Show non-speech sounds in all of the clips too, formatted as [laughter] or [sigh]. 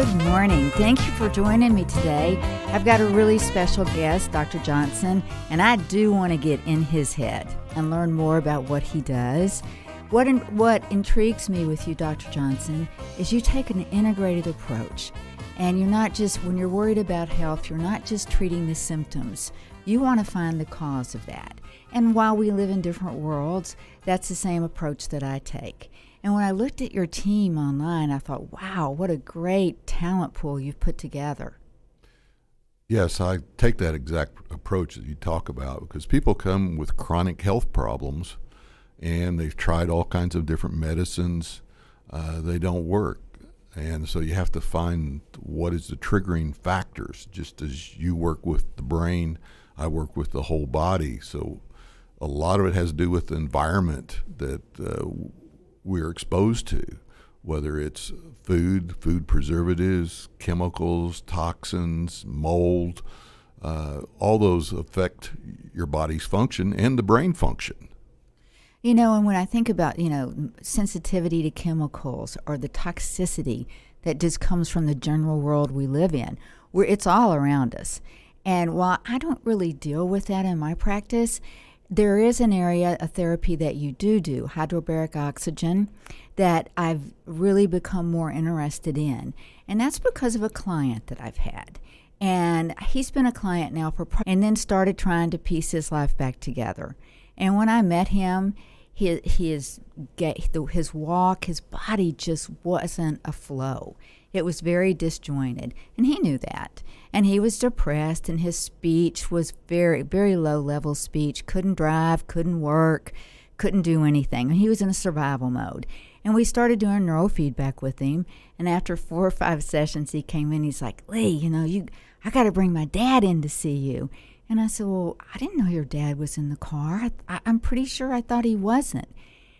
Good morning. Thank you for joining me today. I've got a really special guest, Dr. Johnson, and I do want to get in his head and learn more about what he does. What, in, what intrigues me with you, Dr. Johnson, is you take an integrated approach. And you're not just, when you're worried about health, you're not just treating the symptoms. You want to find the cause of that. And while we live in different worlds, that's the same approach that I take. And when I looked at your team online, I thought, wow, what a great talent pool you've put together. Yes, I take that exact approach that you talk about because people come with chronic health problems and they've tried all kinds of different medicines. Uh, they don't work. And so you have to find what is the triggering factors. Just as you work with the brain, I work with the whole body. So a lot of it has to do with the environment that uh, we're exposed to, whether it's food, food preservatives, chemicals, toxins, mold. Uh, all those affect your body's function and the brain function. You know, and when I think about, you know, sensitivity to chemicals or the toxicity that just comes from the general world we live in, where it's all around us. And while I don't really deal with that in my practice, there is an area of therapy that you do do, hyperbaric oxygen, that I've really become more interested in. And that's because of a client that I've had. And he's been a client now for, and then started trying to piece his life back together. And when I met him, his, his, his walk, his body just wasn't a flow. It was very disjointed, and he knew that. And he was depressed, and his speech was very, very low level speech. Couldn't drive, couldn't work, couldn't do anything. He was in a survival mode. And we started doing neurofeedback with him. And after four or five sessions, he came in. He's like, Lee, you know, you, I got to bring my dad in to see you. And I said, Well, I didn't know your dad was in the car. I, am pretty sure I thought he wasn't.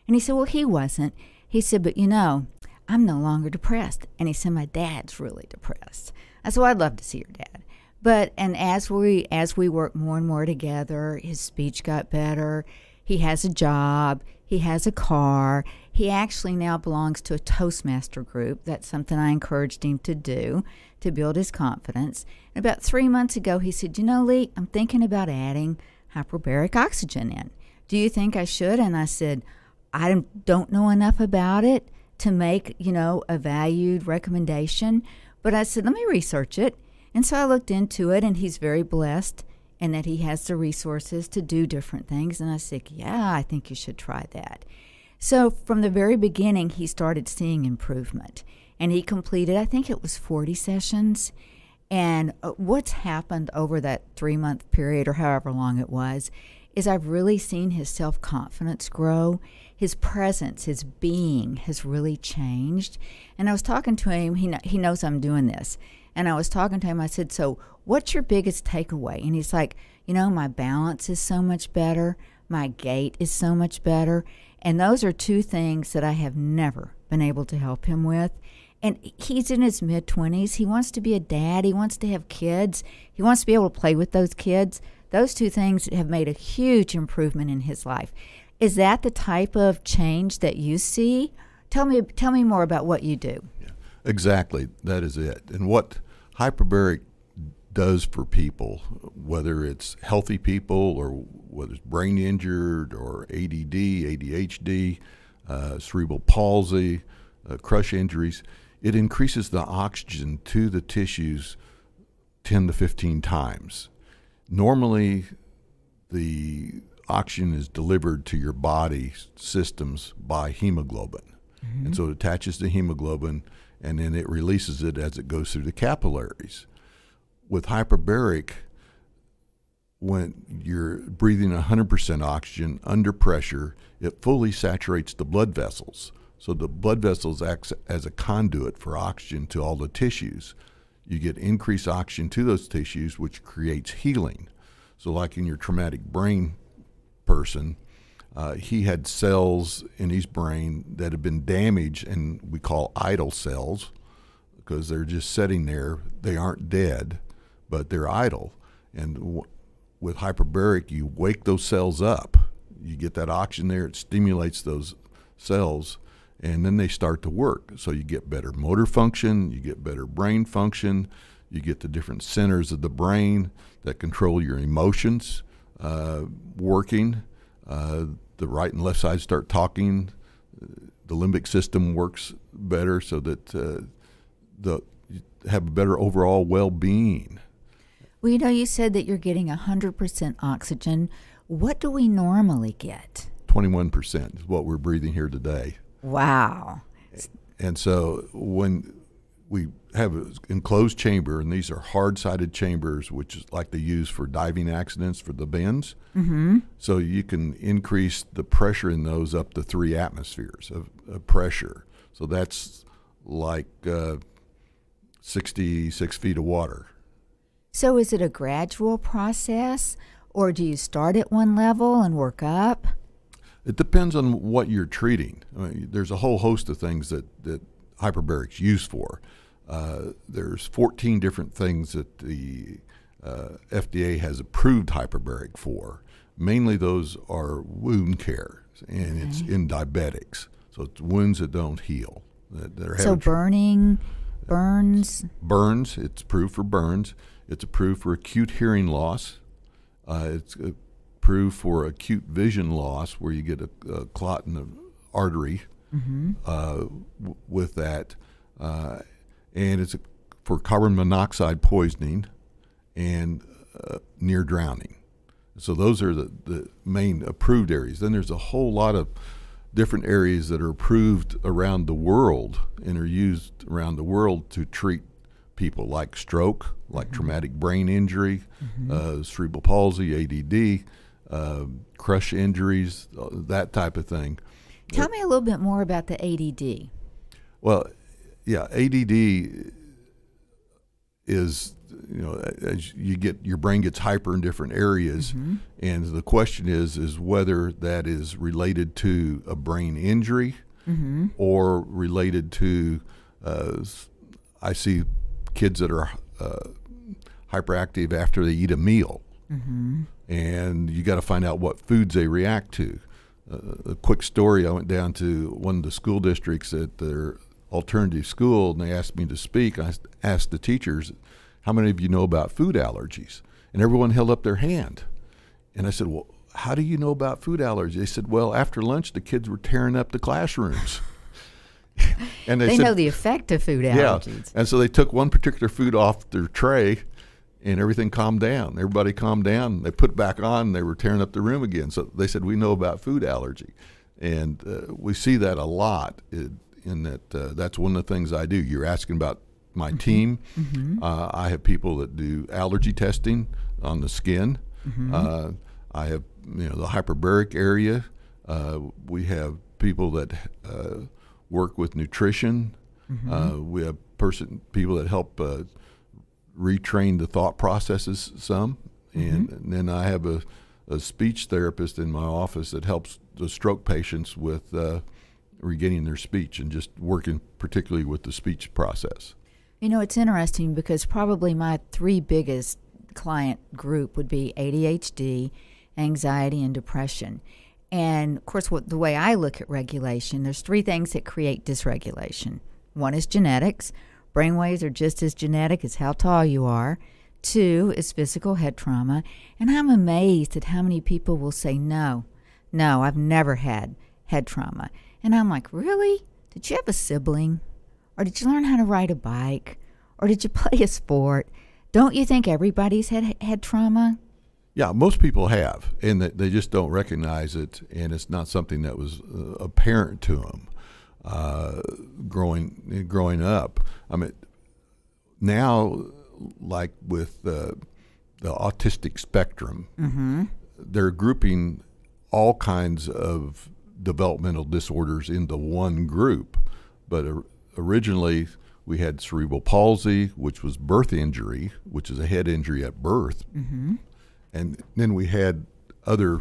And he said, Well, he wasn't. He said, But you know, I'm no longer depressed. And he said, My dad's really depressed. Said, well, I'd love to see your dad. But and as we as we work more and more together, his speech got better. He has a job. He has a car. He actually now belongs to a Toastmaster group. That's something I encouraged him to do to build his confidence. And about three months ago, he said, You know, Lee, I'm thinking about adding hyperbaric oxygen in. Do you think I should? And I said, I don't know enough about it to make, you know, a valued recommendation. But I said, let me research it. And so I looked into it, and he's very blessed and that he has the resources to do different things. And I said, yeah, I think you should try that. So from the very beginning, he started seeing improvement. And he completed, I think it was 40 sessions. And uh, what's happened over that three month period or however long it was is I've really seen his self confidence grow his presence, his being has really changed. And I was talking to him, he, he knows I'm doing this. And I was talking to him, I said, So, what's your biggest takeaway? And he's like, You know, my balance is so much better, my gait is so much better. And those are two things that I have never been able to help him with. And he's in his mid 20s. He wants to be a dad. He wants to have kids. He wants to be able to play with those kids. Those two things have made a huge improvement in his life. Is that the type of change that you see? Tell me, tell me more about what you do. Yeah, exactly, that is it. And what hyperbaric does for people, whether it's healthy people or whether it's brain injured or ADD, ADHD, uh, cerebral palsy, uh, crush injuries, it increases the oxygen to the tissues 10 to 15 times. Normally, the oxygen is delivered to your body systems by hemoglobin. Mm-hmm. And so it attaches to hemoglobin and then it releases it as it goes through the capillaries. With hyperbaric, when you're breathing 100% oxygen under pressure, it fully saturates the blood vessels. So the blood vessels act as a conduit for oxygen to all the tissues. You get increased oxygen to those tissues, which creates healing. So, like in your traumatic brain person, uh, he had cells in his brain that had been damaged, and we call idle cells because they're just sitting there. They aren't dead, but they're idle. And w- with hyperbaric, you wake those cells up. You get that oxygen there, it stimulates those cells, and then they start to work. So you get better motor function, you get better brain function, you get the different centers of the brain that control your emotions uh, working. Uh, the right and left side start talking. The limbic system works better so that uh, the you have a better overall well-being. Well, you know, you said that you're getting 100% oxygen. What do we normally get? 21% is what we're breathing here today. Wow. And so when we have an enclosed chamber, and these are hard-sided chambers, which is like they use for diving accidents for the bends. Mm-hmm. So you can increase the pressure in those up to three atmospheres of, of pressure. So that's like uh, 66 feet of water. So is it a gradual process, or do you start at one level and work up? It depends on what you're treating. I mean, there's a whole host of things that, that hyperbaric's used for. Uh, there's 14 different things that the uh, FDA has approved hyperbaric for. Mainly those are wound care, and okay. it's in diabetics. So it's wounds that don't heal. That, so burning, burns? Burns, it's approved for burns. It's approved for acute hearing loss. Uh, it's approved for acute vision loss, where you get a, a clot in the artery mm-hmm. uh, w- with that. Uh, and it's for carbon monoxide poisoning and uh, near drowning. So those are the, the main approved areas. Then there's a whole lot of different areas that are approved around the world and are used around the world to treat people like stroke, like mm-hmm. traumatic brain injury, mm-hmm. uh, cerebral palsy, ADD, uh, crush injuries, uh, that type of thing. Tell me a little bit more about the ADD. Well, yeah, ADD is you know as you get your brain gets hyper in different areas mm-hmm. and the question is is whether that is related to a brain injury mm-hmm. or related to uh, i see kids that are uh, hyperactive after they eat a meal mm-hmm. and you got to find out what foods they react to uh, a quick story i went down to one of the school districts at their alternative school and they asked me to speak i asked the teachers how many of you know about food allergies? And everyone held up their hand. And I said, Well, how do you know about food allergies? They said, Well, after lunch, the kids were tearing up the classrooms. [laughs] and they, they said, know the effect of food allergies. Yeah. And so they took one particular food off their tray and everything calmed down. Everybody calmed down. They put back on and they were tearing up the room again. So they said, We know about food allergy. And uh, we see that a lot in, in that uh, that's one of the things I do. You're asking about my mm-hmm. team. Mm-hmm. Uh, I have people that do allergy testing on the skin. Mm-hmm. Uh, I have you know the hyperbaric area. Uh, we have people that uh, work with nutrition. Mm-hmm. Uh, we have person people that help uh, retrain the thought processes some, and, mm-hmm. and then I have a, a, speech therapist in my office that helps the stroke patients with regaining their speech and just working particularly with the speech process. You know, it's interesting because probably my three biggest client group would be ADHD, anxiety, and depression. And of course, what, the way I look at regulation, there's three things that create dysregulation. One is genetics. Brainwaves are just as genetic as how tall you are. Two is physical head trauma. And I'm amazed at how many people will say, no, no, I've never had head trauma. And I'm like, really? Did you have a sibling? Or did you learn how to ride a bike? Or did you [laughs] play a sport? Don't you think everybody's had had trauma? Yeah, most people have, and they just don't recognize it, and it's not something that was uh, apparent to them uh, growing growing up. I mean, now, like with uh, the autistic spectrum, mm-hmm. they're grouping all kinds of developmental disorders into one group, but originally we had cerebral palsy, which was birth injury, which is a head injury at birth. Mm-hmm. And then we had other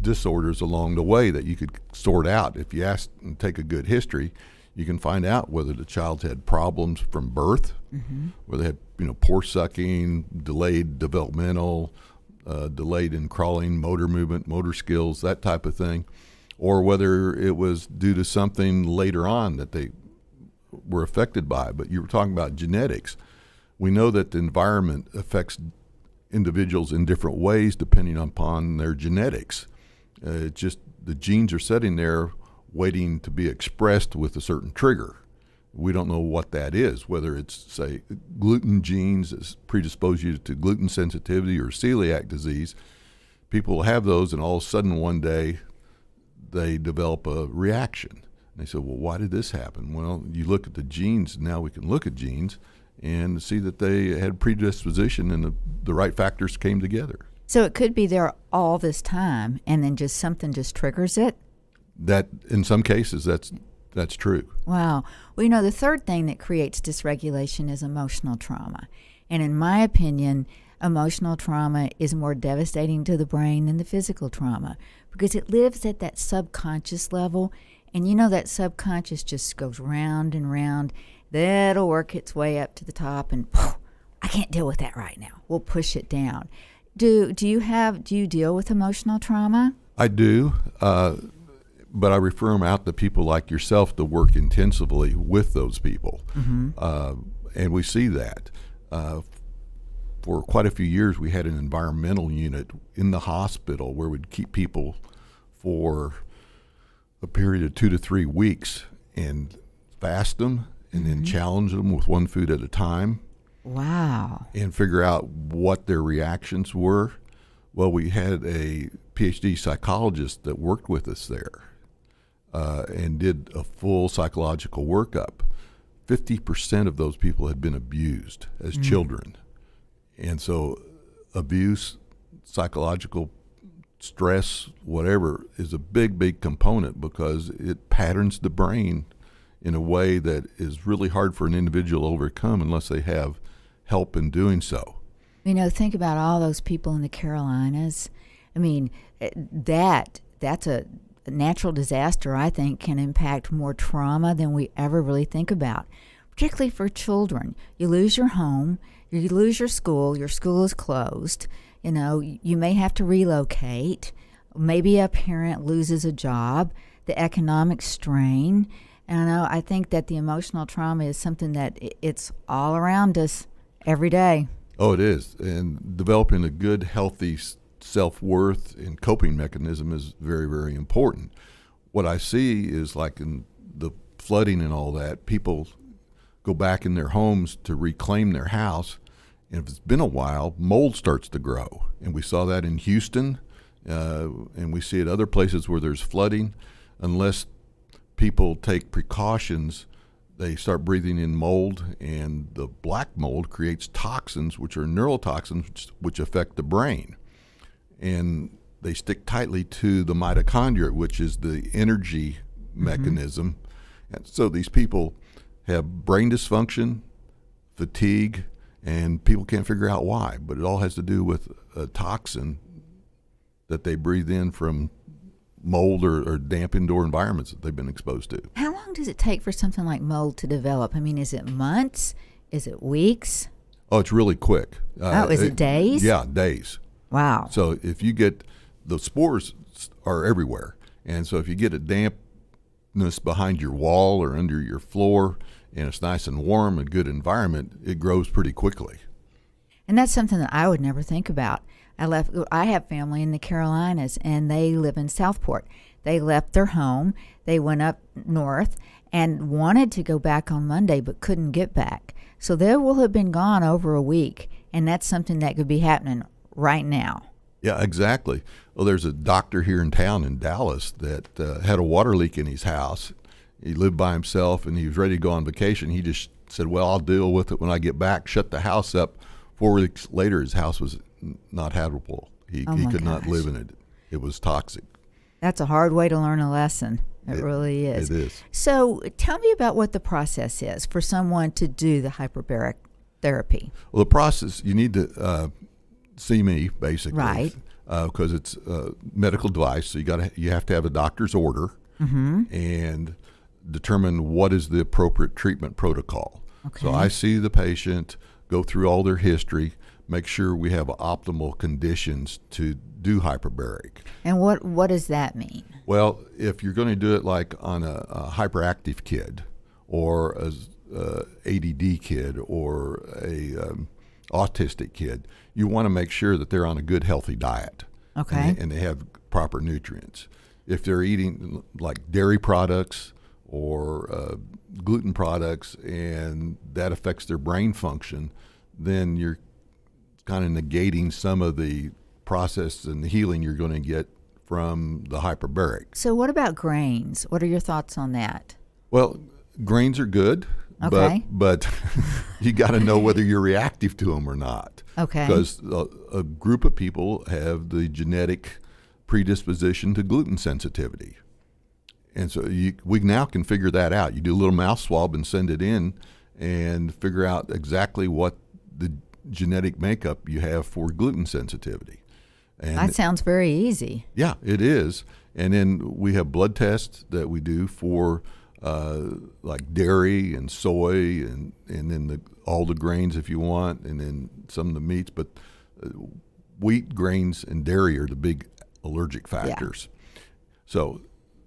disorders along the way that you could sort out. If you ask and take a good history, you can find out whether the child's had problems from birth, mm-hmm. whether they had you know poor sucking, delayed developmental, uh, delayed in crawling, motor movement, motor skills, that type of thing, or whether it was due to something later on that they were affected by. But you were talking about genetics. We know that the environment affects individuals in different ways depending upon their genetics. Uh, just the genes are sitting there waiting to be expressed with a certain trigger. We don't know what that is, whether it's, say, gluten genes that predispose you to gluten sensitivity or celiac disease. People have those, and all of a sudden one day they develop a reaction. And they say, well, why did this happen? Well, you look at the genes, now we can look at genes and see that they had predisposition and the, the right factors came together. So it could be there all this time and then just something just triggers it? That in some cases that's that's true. Wow. Well, you know, the third thing that creates dysregulation is emotional trauma. And in my opinion, emotional trauma is more devastating to the brain than the physical trauma because it lives at that subconscious level. And you know, that subconscious just goes round and round. That'll work its way up to the top, and poof, I can't deal with that right now. We'll push it down. Do do you have do you deal with emotional trauma? I do. Uh, but I refer them out to people like yourself to work intensively with those people. Mm-hmm. Uh, and we see that. Uh, for quite a few years, we had an environmental unit in the hospital where we'd keep people for a period of two to three weeks and fast them and mm-hmm. then challenge them with one food at a time. Wow. And figure out what their reactions were. Well, we had a PhD psychologist that worked with us there uh, and did a full psychological workup. 50% of those people had been abused as mm. children. And so, abuse, psychological stress, whatever, is a big, big component because it patterns the brain in a way that is really hard for an individual to overcome unless they have help in doing so. You know, think about all those people in the Carolinas. I mean, eh, that that's a natural disaster, I think, can impact more trauma than we ever really think about, particularly for children. You lose your home, you lose your school, your school is closed, you know, you may have to relocate. Maybe a parent loses a job, the economic strain. And I know I think that the emotional trauma is something that it's all around us every day. Oh, it is. And developing a good, healthy self worth and coping mechanism is very, very important. What I see is like in the flooding and all that, people go back in their homes to reclaim their house. And if it's been a while, mold starts to grow. And we saw that in Houston, uh, and we see it other places where there's flooding. Unless people take precautions, they start breathing in mold, and the black mold creates toxins, which are neurotoxins, which, which affect the brain and they stick tightly to the mitochondria, which is the energy mm-hmm. mechanism. And so these people have brain dysfunction, fatigue, and people can't figure out why. But it all has to do with a toxin that they breathe in from mold or, or damp indoor environments that they've been exposed to. How long does it take for something like mold to develop? I mean, is it months? Is it weeks? Oh, it's really quick. Uh, oh, is it, it days? Yeah, days. Wow. So if you get the spores are everywhere, and so if you get a dampness behind your wall or under your floor, and it's nice and warm, and good environment, it grows pretty quickly. And that's something that I would never think about. I left. I have family in the Carolinas, and they live in Southport. They left their home. They went up north and wanted to go back on Monday, but couldn't get back. So they will have been gone over a week, and that's something that could be happening right now. Yeah, exactly. Well, there's a doctor here in town in Dallas that uh, had a water leak in his house. He lived by himself and he was ready to go on vacation. He just said, Well, I'll deal with it when I get back, shut the house up. Four weeks later, his house was not habitable. He, oh he could gosh. not live in it. It was toxic. That's a hard way to learn a lesson. It, it, really is. It is. So tell me about what the process is for someone to do the hyperbaric therapy. Well, the process, you need to uh, see me basically, right? Because uh, it's a medical device, so you got you have to have a doctor's order mm-hmm. and determine what is the appropriate treatment protocol. Okay. So I see the patient, go through all their history, make sure we have optimal conditions to do hyperbaric. And what what does that mean? Well, if you're going to do it like on a, a hyperactive kid or a uh, ADD kid or a um, autistic kid, you want to make sure that they're on a good, healthy diet. Okay. And they, and they have proper nutrients. If they're eating like dairy products or uh, gluten products and that affects their brain function, then you're kind of negating some of the process and the healing you're going to get from the hyperbaric. So, what about grains? What are your thoughts on that? Well, grains are good. Okay. But, but [laughs] you got to know whether you're reactive to them or not. Okay. Because a, a group of people have the genetic predisposition to gluten sensitivity. And so you, we now can figure that out. You do a little mouth swab and send it in and figure out exactly what the genetic makeup you have for gluten sensitivity. And that sounds very easy. yeah, it is. And then we have blood tests that we do for uh, like dairy and soy and, and then the, all the grains if you want, and then some of the meats. But uh, wheat, grains, and dairy are the big allergic factors. Yeah. So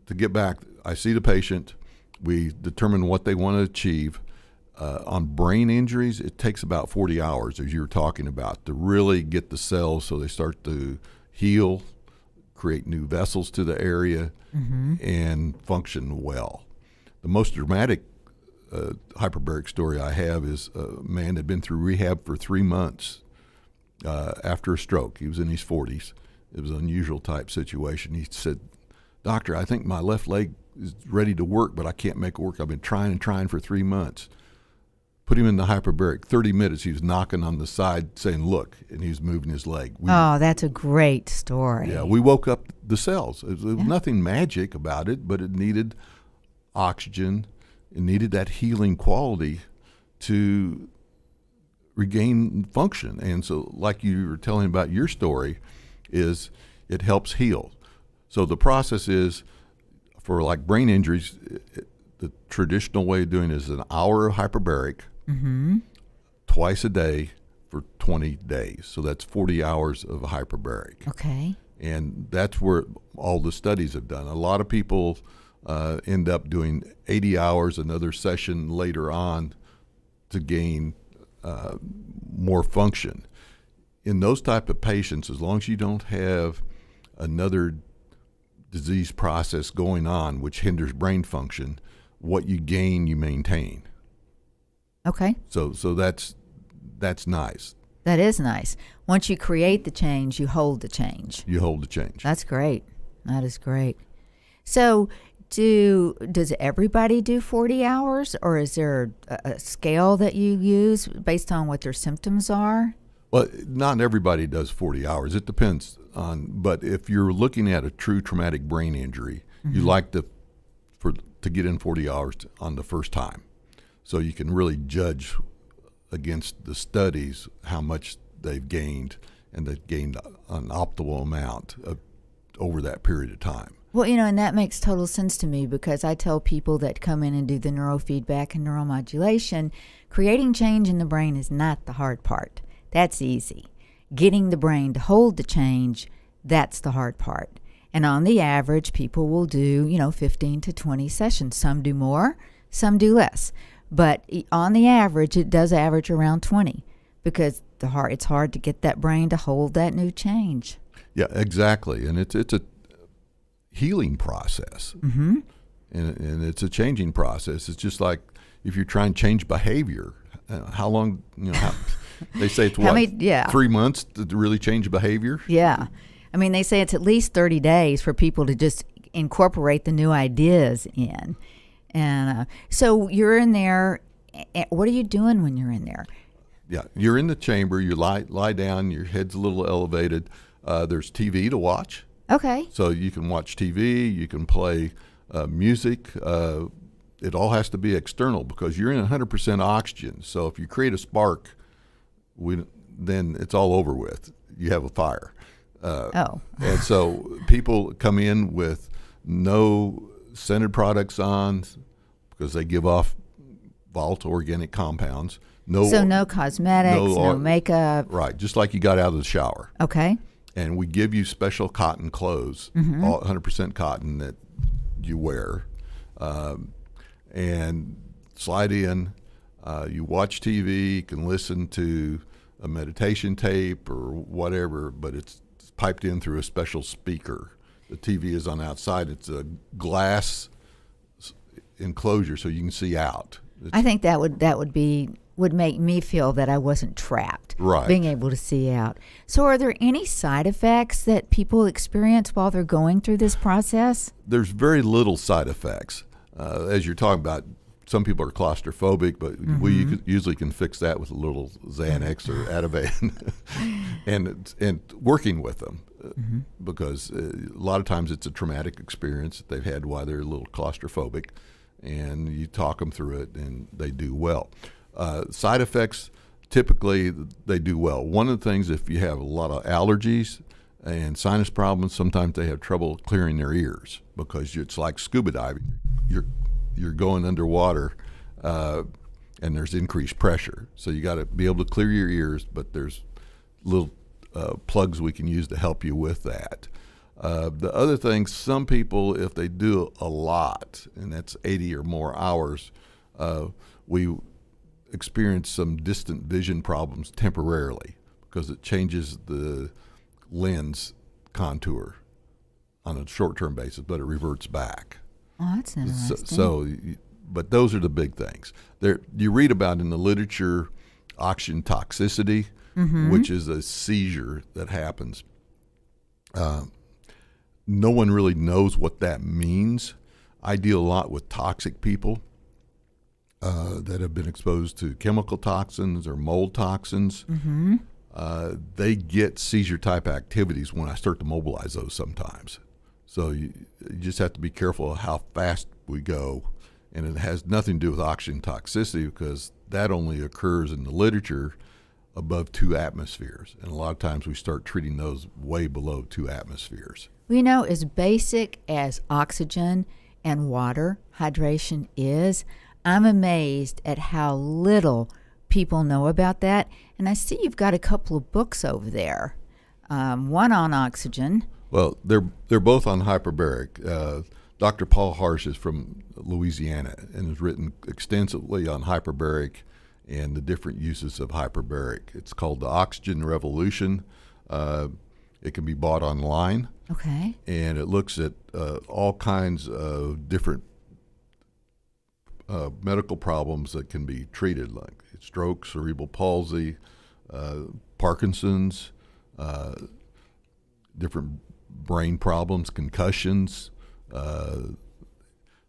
to get back, I see the patient. We determine what they want to achieve. Uh, on brain injuries, it takes about 40 hours, as you were talking about, to really get the cells so they start to heal, create new vessels to the area, and function well. The most dramatic uh, hyperbaric story I have is a man had been through rehab for three months uh, after a stroke. He was in his 40s. It was an unusual type situation. He said, Doctor, I think my left leg is ready to work, but I can't make it work. I've been trying and trying for three months. Put him in the hyperbaric. 30 minutes, he was knocking on the side saying, Look, and he was moving his leg. We, Oh, that's a great story. yeah, we woke up the cells. There was nothing magic about it, but it needed oxygen. It needed that healing quality to regain function. And so, like you were telling about your story, is it helps heal. So the process is for like brain injuries. It, the traditional way of doing it is an hour of hyperbaric twice a day for 20 days. So that's 40 hours of hyperbaric Okay. and that's where all the studies have done. A lot of people uh, end up doing 80 hours, another session later on, to gain uh, more function. In those type of patients, as long as you don't have another disease process going on which hinders brain function, what you gain you maintain. Okay. So so that's that's nice. That is nice. Once you create the change, you hold the change. You hold the change. That's great. That is great. So, do does everybody do 40 hours or is there a, a scale that you use based on what their symptoms are? Well, not everybody does 40 hours. It depends on, but if you're looking at a true traumatic brain injury, you mm-hmm. like to for to get in 40 hours on the first time, so you can really judge against the studies how much they've gained, and they've gained an optimal amount of, over that period of time. Well, you know, and that makes total sense to me because I tell people that come in and do the neurofeedback and neuromodulation, creating change in the brain is not the hard part. That's easy. Getting the brain to hold the change, that's the hard part. And on the average, people will do, you know, 15 to 20 sessions. Some do more, some do less. But on the average, it does average around 20 because the hard, it's hard to get that brain to hold that new change. Yeah, exactly, and it's it's a healing process, mm-hmm. and and it's a changing process. It's just like if you're trying to change behavior, uh, how long you know? How, they say it's what many- yeah. three months to really change behavior. Yeah. I mean, they say it's at least 30 days for people to just incorporate the new ideas in. And uh, so you're in there. What are you doing when you're in there? Yeah, you're in the chamber. You lie lie down. Your head's a little elevated. Uh, there's TV to watch, Okay. so you can watch TV. You can play uh, music. Uh, it all has to be external because you're in 100% oxygen. So if you create a spark, we then it's all over with. You have a fire. Uh, Oh. [laughs] and so people come in with no scented products on because they give off volatile organic compounds, No, So no cosmetics, no no, makeup. right, just like you got out of the shower. Okay. and we give you special cotton clothes, all 100% cotton that you wear, um, and slide in. Uh, you watch TV, you can listen to a meditation tape or whatever, but it's piped in through a special speaker. The TV is on outside. It's a glass enclosure, so you can see out. It's I think that would that would be would make me feel that I wasn't trapped. Right. Being able to see out. So are there any side effects that people experience while they're going through this process? there's very little side effects. Uh, as you're talking about, some people are claustrophobic, but we usually can fix that with a little Xanax or Ativan, [laughs] and and working with them uh, because uh, a lot of times it's a traumatic experience that they've had while they're a little claustrophobic, and you talk them through it, and they do well. Uh, side effects typically they do well. One of the things if you have a lot of allergies and sinus problems, sometimes they have trouble clearing their ears because it's like scuba diving. You're you're going underwater, uh, and there's increased pressure. So you got to be able to clear your ears, but there's little uh, plugs we can use to help you with that. Uh, the other thing, some people, if they do a lot, and that's 80 or more hours, uh, we experience some distant vision problems temporarily because it changes the lens contour on a short-term basis, but it reverts back. Oh, that's So, interesting. so y- but those are the big things. There, you read about in the literature oxygen toxicity, which is a seizure that happens. Uh, no one really knows what that means. I deal a lot with toxic people uh, that have been exposed to chemical toxins or mold toxins. Uh, they get seizure type activities when I start to mobilize those sometimes. So you, you just have to be careful how fast we go. And it has nothing to do with oxygen toxicity because that only occurs in the literature above two atmospheres. And a lot of times we start treating those way below two atmospheres. You know, as basic as oxygen and water hydration is, I'm amazed at how little people know about that. And I see you've got a couple of books over there. Um, one on oxygen. Well, they're they're both on hyperbaric. Uh, Dr. Paul Harch is from Louisiana and has written extensively on hyperbaric and the different uses of hyperbaric. It's called the Oxygen Revolution. Uh, it can be bought online, Okay. and it looks at uh, all kinds of different uh, medical problems that can be treated, like stroke, cerebral palsy, uh, Parkinson's, uh, different brain problems, concussions. Uh,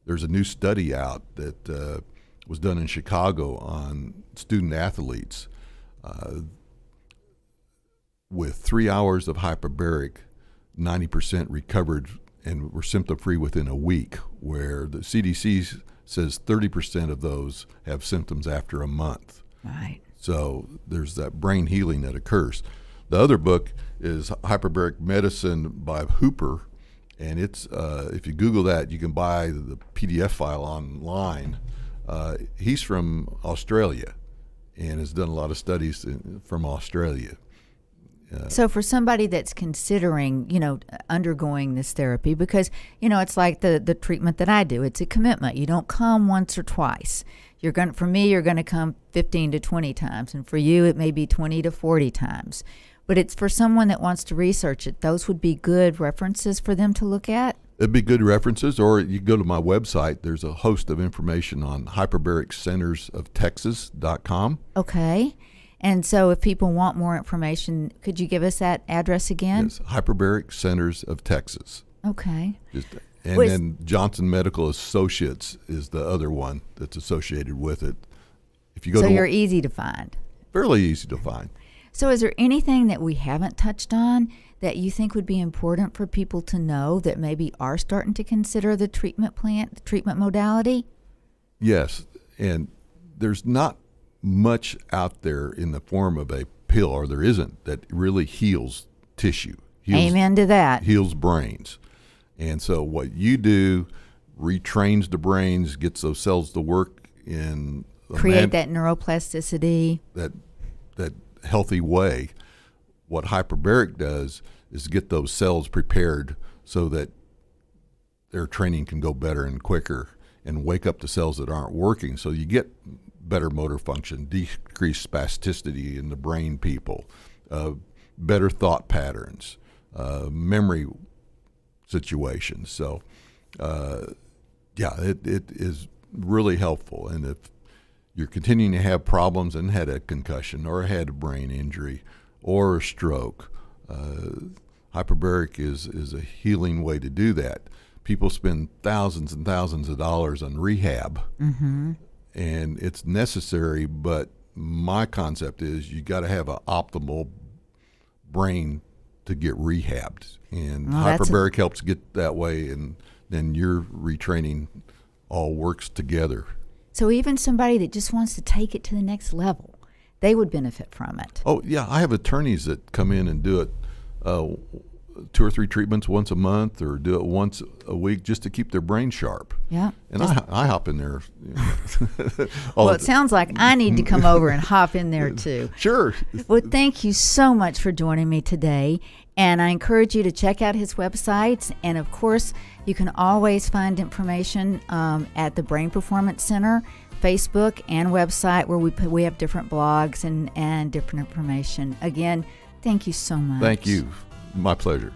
there's a new study out that uh, was done in Chicago on student athletes. Uh, with three hours of hyperbaric, 90% recovered and were symptom free within a week, where the CDC says 30% of those have symptoms after a month. Right. So there's that brain healing that occurs. The other book is Hyperbaric Medicine by Hooper, and it's uh, if you Google that, you can buy the PDF file online. Uh, he's from Australia, and has done a lot of studies in, from Australia. So for somebody that's considering, you know, undergoing this therapy, because you know it's like the the treatment that I do. It's a commitment. You don't come once or twice. You're going for me, you're going to come 15 to 20 times, and for you, it may be 20 to 40 times. But it's for someone that wants to research it. Those would be good references for them to look at. It'd be good references, or you can go to my website. There's a host of information on hyperbaric-centers-of-texas.com. Okay. And so if people want more information, could you give us that address again? Yes, Hyperbaric Centers of Texas. Okay. Just, and then Johnson Medical Associates is the other one that's associated with it. If you go So to you're easy to find. fairly easy to find. So, is there anything that we haven't touched on that you think would be important for people to know that maybe are starting to consider the treatment plant, the treatment modality? Yes, and there's not much out there in the form of a pill, or there isn't, that really heals tissue. Heals, Amen to that. Heals brains. And so what you do retrains the brains, gets those cells to work in create man, that neuroplasticity. That that healthy way. What hyperbaric does is get those cells prepared so that their training can go better and quicker and wake up the cells that aren't working. So you get better motor function, decreased spasticity in the brain people, uh, better thought patterns, uh, memory situations. So, uh, yeah, it, it is really helpful. And if you're continuing to have problems and had a concussion or had a brain injury or a stroke, uh, hyperbaric is, is a healing way to do that. People spend thousands and thousands of dollars on rehab, mm-hmm. and it's necessary. But my concept is you got to have an optimal brain to get rehabbed, and well, hyperbaric a- helps get that way, and then your retraining all works together. So even somebody that just wants to take it to the next level, they would benefit from it. Oh yeah, I have attorneys that come in and do it uh, two or three treatments once a month or do it once a week just to keep their brain sharp. Yeah. And I, I hop in there. You know, [laughs] well, it sounds like I need to come over and hop in there too. [laughs] Sure. Well, thank you so much for joining me today. And I encourage you to check out his websites. And of course, you can always find information um, at the Brain Performance Center. Facebook and website where we we have different blogs and, and different information. Again, thank you so much. Thank you. My pleasure.